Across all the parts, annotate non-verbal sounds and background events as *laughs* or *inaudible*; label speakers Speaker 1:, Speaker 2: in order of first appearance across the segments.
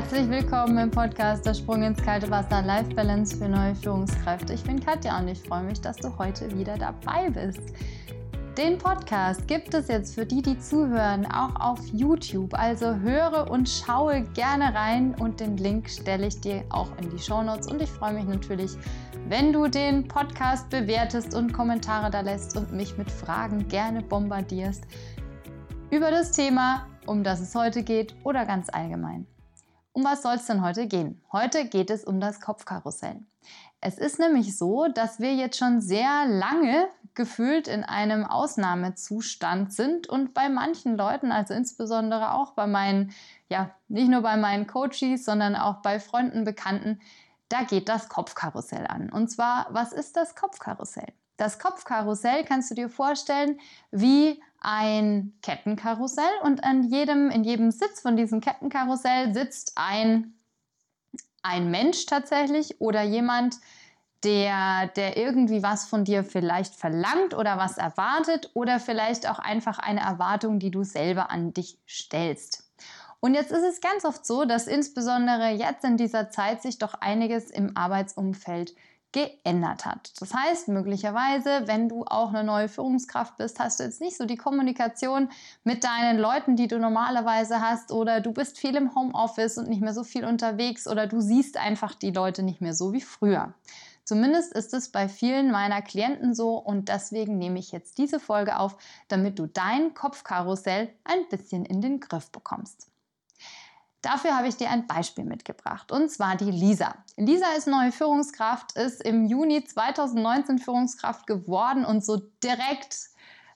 Speaker 1: Herzlich willkommen im Podcast Der Sprung ins kalte Wasser Life Balance für neue Führungskräfte. Ich bin Katja und ich freue mich, dass du heute wieder dabei bist. Den Podcast gibt es jetzt für die, die zuhören, auch auf YouTube. Also höre und schaue gerne rein und den Link stelle ich dir auch in die Show Notes. Und ich freue mich natürlich, wenn du den Podcast bewertest und Kommentare da lässt und mich mit Fragen gerne bombardierst über das Thema, um das es heute geht oder ganz allgemein. Um was soll es denn heute gehen? Heute geht es um das Kopfkarussell. Es ist nämlich so, dass wir jetzt schon sehr lange gefühlt in einem Ausnahmezustand sind und bei manchen Leuten, also insbesondere auch bei meinen, ja, nicht nur bei meinen Coaches, sondern auch bei Freunden, Bekannten, da geht das Kopfkarussell an. Und zwar, was ist das Kopfkarussell? Das Kopfkarussell kannst du dir vorstellen wie ein Kettenkarussell und an jedem, in jedem Sitz von diesem Kettenkarussell sitzt ein, ein Mensch tatsächlich oder jemand, der, der irgendwie was von dir vielleicht verlangt oder was erwartet oder vielleicht auch einfach eine Erwartung, die du selber an dich stellst. Und jetzt ist es ganz oft so, dass insbesondere jetzt in dieser Zeit sich doch einiges im Arbeitsumfeld geändert hat. Das heißt, möglicherweise, wenn du auch eine neue Führungskraft bist, hast du jetzt nicht so die Kommunikation mit deinen Leuten, die du normalerweise hast, oder du bist viel im Homeoffice und nicht mehr so viel unterwegs, oder du siehst einfach die Leute nicht mehr so wie früher. Zumindest ist es bei vielen meiner Klienten so und deswegen nehme ich jetzt diese Folge auf, damit du dein Kopfkarussell ein bisschen in den Griff bekommst. Dafür habe ich dir ein Beispiel mitgebracht und zwar die Lisa. Lisa ist neue Führungskraft, ist im Juni 2019 Führungskraft geworden und so direkt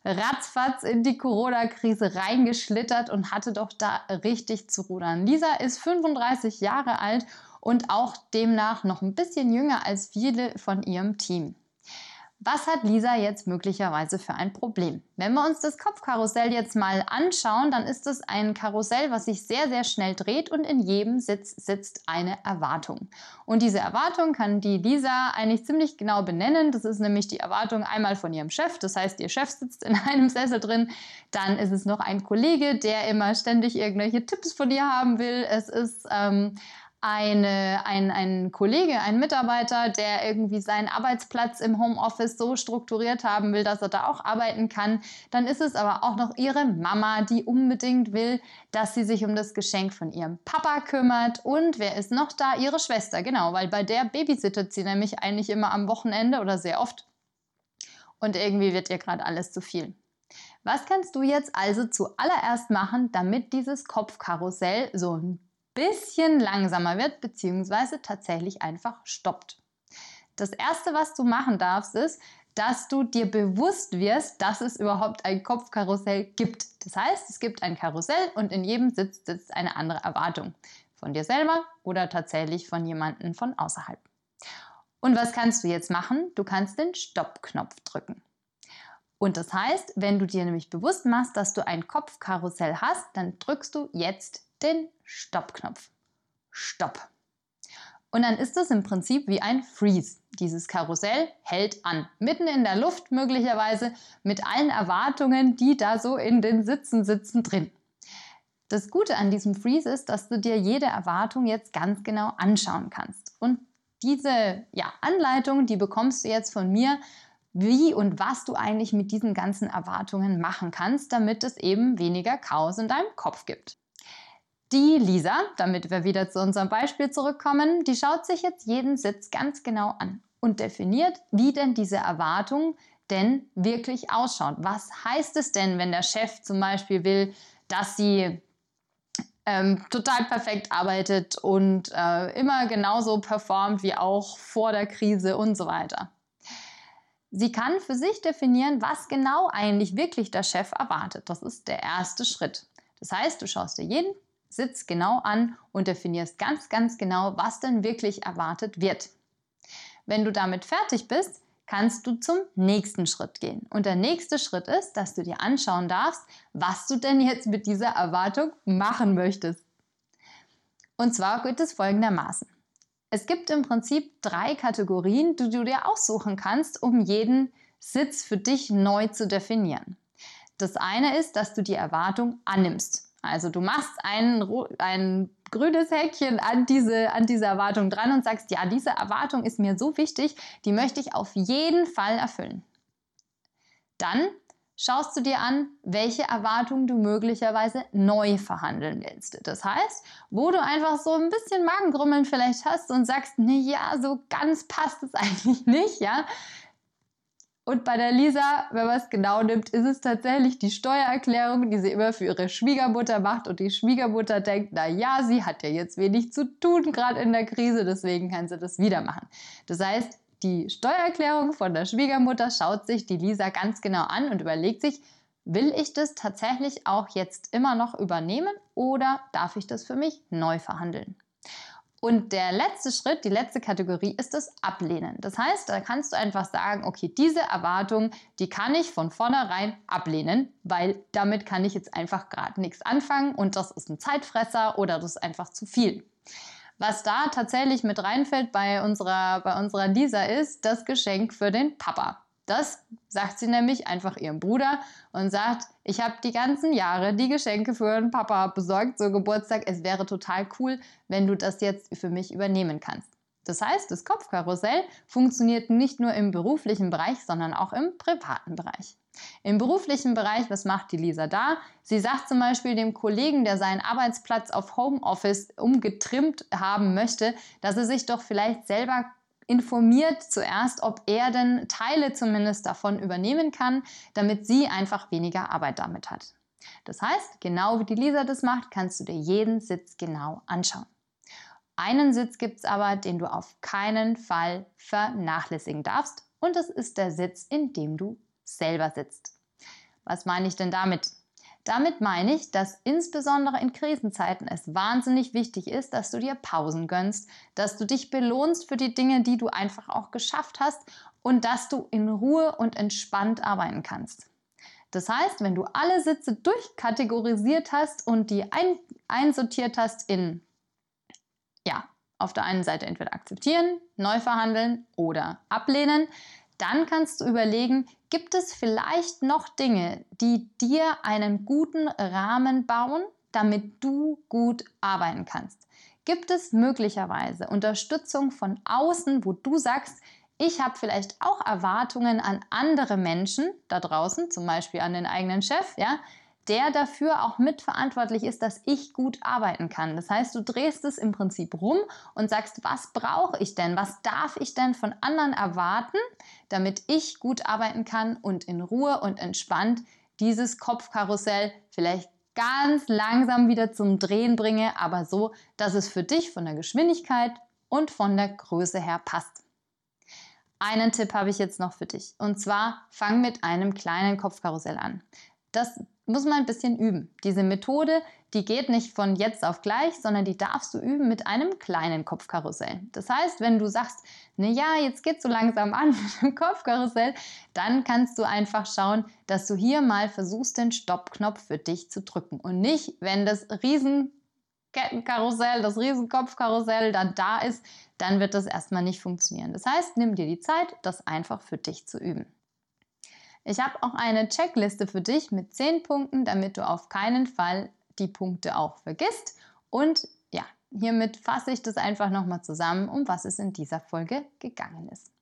Speaker 1: ratzfatz in die Corona-Krise reingeschlittert und hatte doch da richtig zu rudern. Lisa ist 35 Jahre alt und auch demnach noch ein bisschen jünger als viele von ihrem Team. Was hat Lisa jetzt möglicherweise für ein Problem? Wenn wir uns das Kopfkarussell jetzt mal anschauen, dann ist es ein Karussell, was sich sehr, sehr schnell dreht und in jedem Sitz sitzt eine Erwartung. Und diese Erwartung kann die Lisa eigentlich ziemlich genau benennen. Das ist nämlich die Erwartung einmal von ihrem Chef. Das heißt, ihr Chef sitzt in *laughs* einem Sessel drin. Dann ist es noch ein Kollege, der immer ständig irgendwelche Tipps von ihr haben will. Es ist ähm, eine, ein, ein Kollege, ein Mitarbeiter, der irgendwie seinen Arbeitsplatz im Homeoffice so strukturiert haben will, dass er da auch arbeiten kann. Dann ist es aber auch noch ihre Mama, die unbedingt will, dass sie sich um das Geschenk von ihrem Papa kümmert. Und wer ist noch da? Ihre Schwester, genau, weil bei der babysittet sie nämlich eigentlich immer am Wochenende oder sehr oft. Und irgendwie wird ihr gerade alles zu viel. Was kannst du jetzt also zuallererst machen, damit dieses Kopfkarussell so ein bisschen langsamer wird, beziehungsweise tatsächlich einfach stoppt. Das erste, was du machen darfst, ist, dass du dir bewusst wirst, dass es überhaupt ein Kopfkarussell gibt. Das heißt, es gibt ein Karussell und in jedem Sitz sitzt eine andere Erwartung. Von dir selber oder tatsächlich von jemandem von außerhalb. Und was kannst du jetzt machen? Du kannst den Stopp-Knopf drücken. Und das heißt, wenn du dir nämlich bewusst machst, dass du ein Kopfkarussell hast, dann drückst du jetzt den Stopp-Knopf. Stopp. Und dann ist es im Prinzip wie ein Freeze. Dieses Karussell hält an, mitten in der Luft möglicherweise, mit allen Erwartungen, die da so in den Sitzen sitzen drin. Das Gute an diesem Freeze ist, dass du dir jede Erwartung jetzt ganz genau anschauen kannst. Und diese ja, Anleitung, die bekommst du jetzt von mir, wie und was du eigentlich mit diesen ganzen Erwartungen machen kannst, damit es eben weniger Chaos in deinem Kopf gibt. Die Lisa, damit wir wieder zu unserem Beispiel zurückkommen, die schaut sich jetzt jeden Sitz ganz genau an und definiert, wie denn diese Erwartung denn wirklich ausschaut. Was heißt es denn, wenn der Chef zum Beispiel will, dass sie ähm, total perfekt arbeitet und äh, immer genauso performt wie auch vor der Krise und so weiter? Sie kann für sich definieren, was genau eigentlich wirklich der Chef erwartet. Das ist der erste Schritt. Das heißt, du schaust dir jeden Sitz genau an und definierst ganz, ganz genau, was denn wirklich erwartet wird. Wenn du damit fertig bist, kannst du zum nächsten Schritt gehen. Und der nächste Schritt ist, dass du dir anschauen darfst, was du denn jetzt mit dieser Erwartung machen möchtest. Und zwar geht es folgendermaßen. Es gibt im Prinzip drei Kategorien, die du dir aussuchen kannst, um jeden Sitz für dich neu zu definieren. Das eine ist, dass du die Erwartung annimmst. Also du machst ein, ein grünes Häkchen an diese, an diese Erwartung dran und sagst, ja, diese Erwartung ist mir so wichtig, die möchte ich auf jeden Fall erfüllen. Dann schaust du dir an, welche Erwartungen du möglicherweise neu verhandeln willst. Das heißt, wo du einfach so ein bisschen Magengrummeln vielleicht hast und sagst, nee, ja, so ganz passt es *laughs* eigentlich nicht, ja, und bei der Lisa, wenn man es genau nimmt, ist es tatsächlich die Steuererklärung, die sie immer für ihre Schwiegermutter macht. Und die Schwiegermutter denkt, na ja, sie hat ja jetzt wenig zu tun, gerade in der Krise, deswegen kann sie das wieder machen. Das heißt, die Steuererklärung von der Schwiegermutter schaut sich die Lisa ganz genau an und überlegt sich, will ich das tatsächlich auch jetzt immer noch übernehmen oder darf ich das für mich neu verhandeln? Und der letzte Schritt, die letzte Kategorie ist das Ablehnen. Das heißt, da kannst du einfach sagen, okay, diese Erwartung, die kann ich von vornherein ablehnen, weil damit kann ich jetzt einfach gerade nichts anfangen und das ist ein Zeitfresser oder das ist einfach zu viel. Was da tatsächlich mit reinfällt bei unserer, bei unserer Lisa ist das Geschenk für den Papa. Das sagt sie nämlich einfach ihrem Bruder und sagt, ich habe die ganzen Jahre die Geschenke für den Papa besorgt zur Geburtstag. Es wäre total cool, wenn du das jetzt für mich übernehmen kannst. Das heißt, das Kopfkarussell funktioniert nicht nur im beruflichen Bereich, sondern auch im privaten Bereich. Im beruflichen Bereich, was macht die Lisa da? Sie sagt zum Beispiel dem Kollegen, der seinen Arbeitsplatz auf Homeoffice umgetrimmt haben möchte, dass er sich doch vielleicht selber informiert zuerst, ob er denn Teile zumindest davon übernehmen kann, damit sie einfach weniger Arbeit damit hat. Das heißt, genau wie die Lisa das macht, kannst du dir jeden Sitz genau anschauen. Einen Sitz gibt es aber, den du auf keinen Fall vernachlässigen darfst und das ist der Sitz, in dem du selber sitzt. Was meine ich denn damit? Damit meine ich, dass insbesondere in Krisenzeiten es wahnsinnig wichtig ist, dass du dir Pausen gönnst, dass du dich belohnst für die Dinge, die du einfach auch geschafft hast und dass du in Ruhe und entspannt arbeiten kannst. Das heißt, wenn du alle Sitze durchkategorisiert hast und die ein, einsortiert hast in, ja, auf der einen Seite entweder akzeptieren, neu verhandeln oder ablehnen, dann kannst du überlegen, gibt es vielleicht noch Dinge, die dir einen guten Rahmen bauen, damit du gut arbeiten kannst? Gibt es möglicherweise Unterstützung von außen, wo du sagst, ich habe vielleicht auch Erwartungen an andere Menschen da draußen, zum Beispiel an den eigenen Chef, ja, der dafür auch mitverantwortlich ist, dass ich gut arbeiten kann. Das heißt, du drehst es im Prinzip rum und sagst, was brauche ich denn? Was darf ich denn von anderen erwarten, damit ich gut arbeiten kann und in Ruhe und entspannt dieses Kopfkarussell vielleicht ganz langsam wieder zum Drehen bringe, aber so, dass es für dich von der Geschwindigkeit und von der Größe her passt. Einen Tipp habe ich jetzt noch für dich. Und zwar fang mit einem kleinen Kopfkarussell an. Das muss man ein bisschen üben. Diese Methode, die geht nicht von jetzt auf gleich, sondern die darfst du üben mit einem kleinen Kopfkarussell. Das heißt, wenn du sagst, na ja, jetzt geht so langsam an *laughs* mit dem Kopfkarussell, dann kannst du einfach schauen, dass du hier mal versuchst, den Stoppknopf für dich zu drücken und nicht, wenn das Riesenkettenkarussell, das Riesenkopfkarussell dann da ist, dann wird das erstmal nicht funktionieren. Das heißt, nimm dir die Zeit, das einfach für dich zu üben. Ich habe auch eine Checkliste für dich mit 10 Punkten, damit du auf keinen Fall die Punkte auch vergisst. Und ja, hiermit fasse ich das einfach nochmal zusammen, um was es in dieser Folge gegangen ist.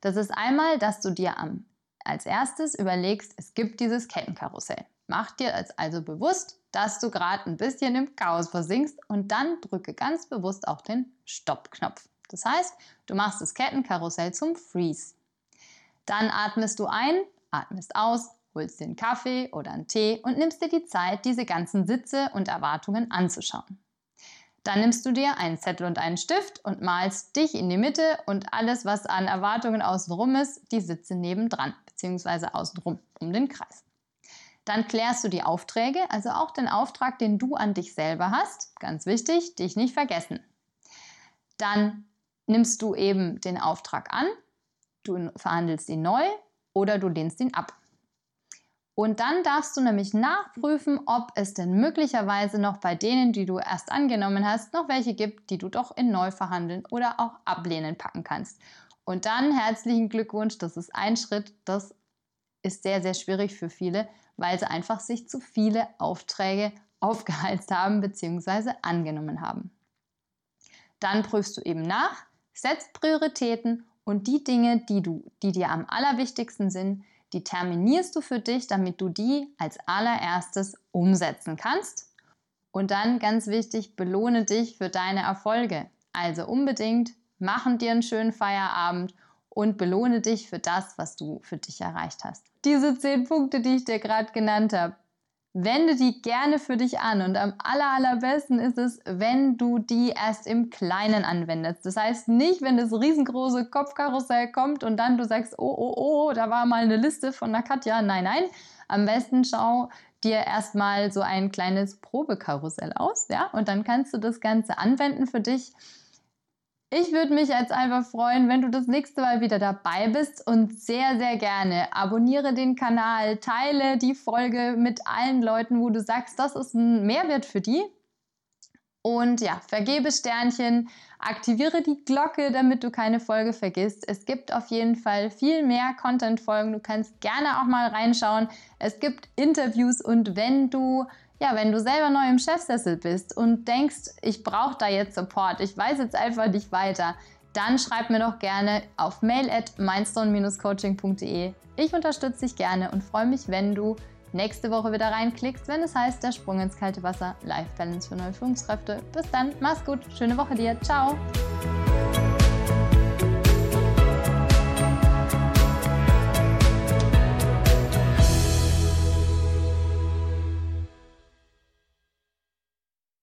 Speaker 1: Das ist einmal, dass du dir am, als erstes überlegst, es gibt dieses Kettenkarussell. Mach dir also bewusst, dass du gerade ein bisschen im Chaos versinkst und dann drücke ganz bewusst auch den Stopp-Knopf. Das heißt, du machst das Kettenkarussell zum Freeze. Dann atmest du ein atmest aus, holst dir einen Kaffee oder einen Tee und nimmst dir die Zeit, diese ganzen Sitze und Erwartungen anzuschauen. Dann nimmst du dir einen Zettel und einen Stift und malst dich in die Mitte und alles, was an Erwartungen außenrum ist, die Sitze nebendran bzw. außenrum um den Kreis. Dann klärst du die Aufträge, also auch den Auftrag, den du an dich selber hast. Ganz wichtig, dich nicht vergessen. Dann nimmst du eben den Auftrag an, du verhandelst ihn neu oder du lehnst ihn ab. Und dann darfst du nämlich nachprüfen, ob es denn möglicherweise noch bei denen, die du erst angenommen hast, noch welche gibt, die du doch in Neuverhandeln oder auch ablehnen packen kannst. Und dann herzlichen Glückwunsch, das ist ein Schritt, das ist sehr, sehr schwierig für viele, weil sie einfach sich zu viele Aufträge *laughs* aufgeheizt haben bzw. angenommen haben. Dann prüfst du eben nach, setzt Prioritäten und die Dinge, die, du, die dir am allerwichtigsten sind, die terminierst du für dich, damit du die als allererstes umsetzen kannst. Und dann ganz wichtig, belohne dich für deine Erfolge. Also unbedingt machen dir einen schönen Feierabend und belohne dich für das, was du für dich erreicht hast. Diese zehn Punkte, die ich dir gerade genannt habe, wende die gerne für dich an und am aller, allerbesten ist es, wenn du die erst im Kleinen anwendest. Das heißt nicht, wenn das riesengroße Kopfkarussell kommt und dann du sagst, oh, oh, oh, da war mal eine Liste von der Katja. Nein, nein. Am besten schau dir erstmal so ein kleines Probekarussell aus, ja, und dann kannst du das Ganze anwenden für dich ich würde mich jetzt einfach freuen, wenn du das nächste Mal wieder dabei bist und sehr, sehr gerne abonniere den Kanal, teile die Folge mit allen Leuten, wo du sagst, das ist ein Mehrwert für die. Und ja, vergebe Sternchen, aktiviere die Glocke, damit du keine Folge vergisst. Es gibt auf jeden Fall viel mehr Content-Folgen. Du kannst gerne auch mal reinschauen. Es gibt Interviews und wenn du ja, wenn du selber neu im Chefsessel bist und denkst, ich brauche da jetzt Support, ich weiß jetzt einfach nicht weiter, dann schreib mir doch gerne auf mail at mindstone-coaching.de. Ich unterstütze dich gerne und freue mich, wenn du nächste Woche wieder reinklickst, wenn es heißt, der Sprung ins kalte Wasser, Life Balance für neue Führungskräfte. Bis dann, mach's gut, schöne Woche dir, ciao!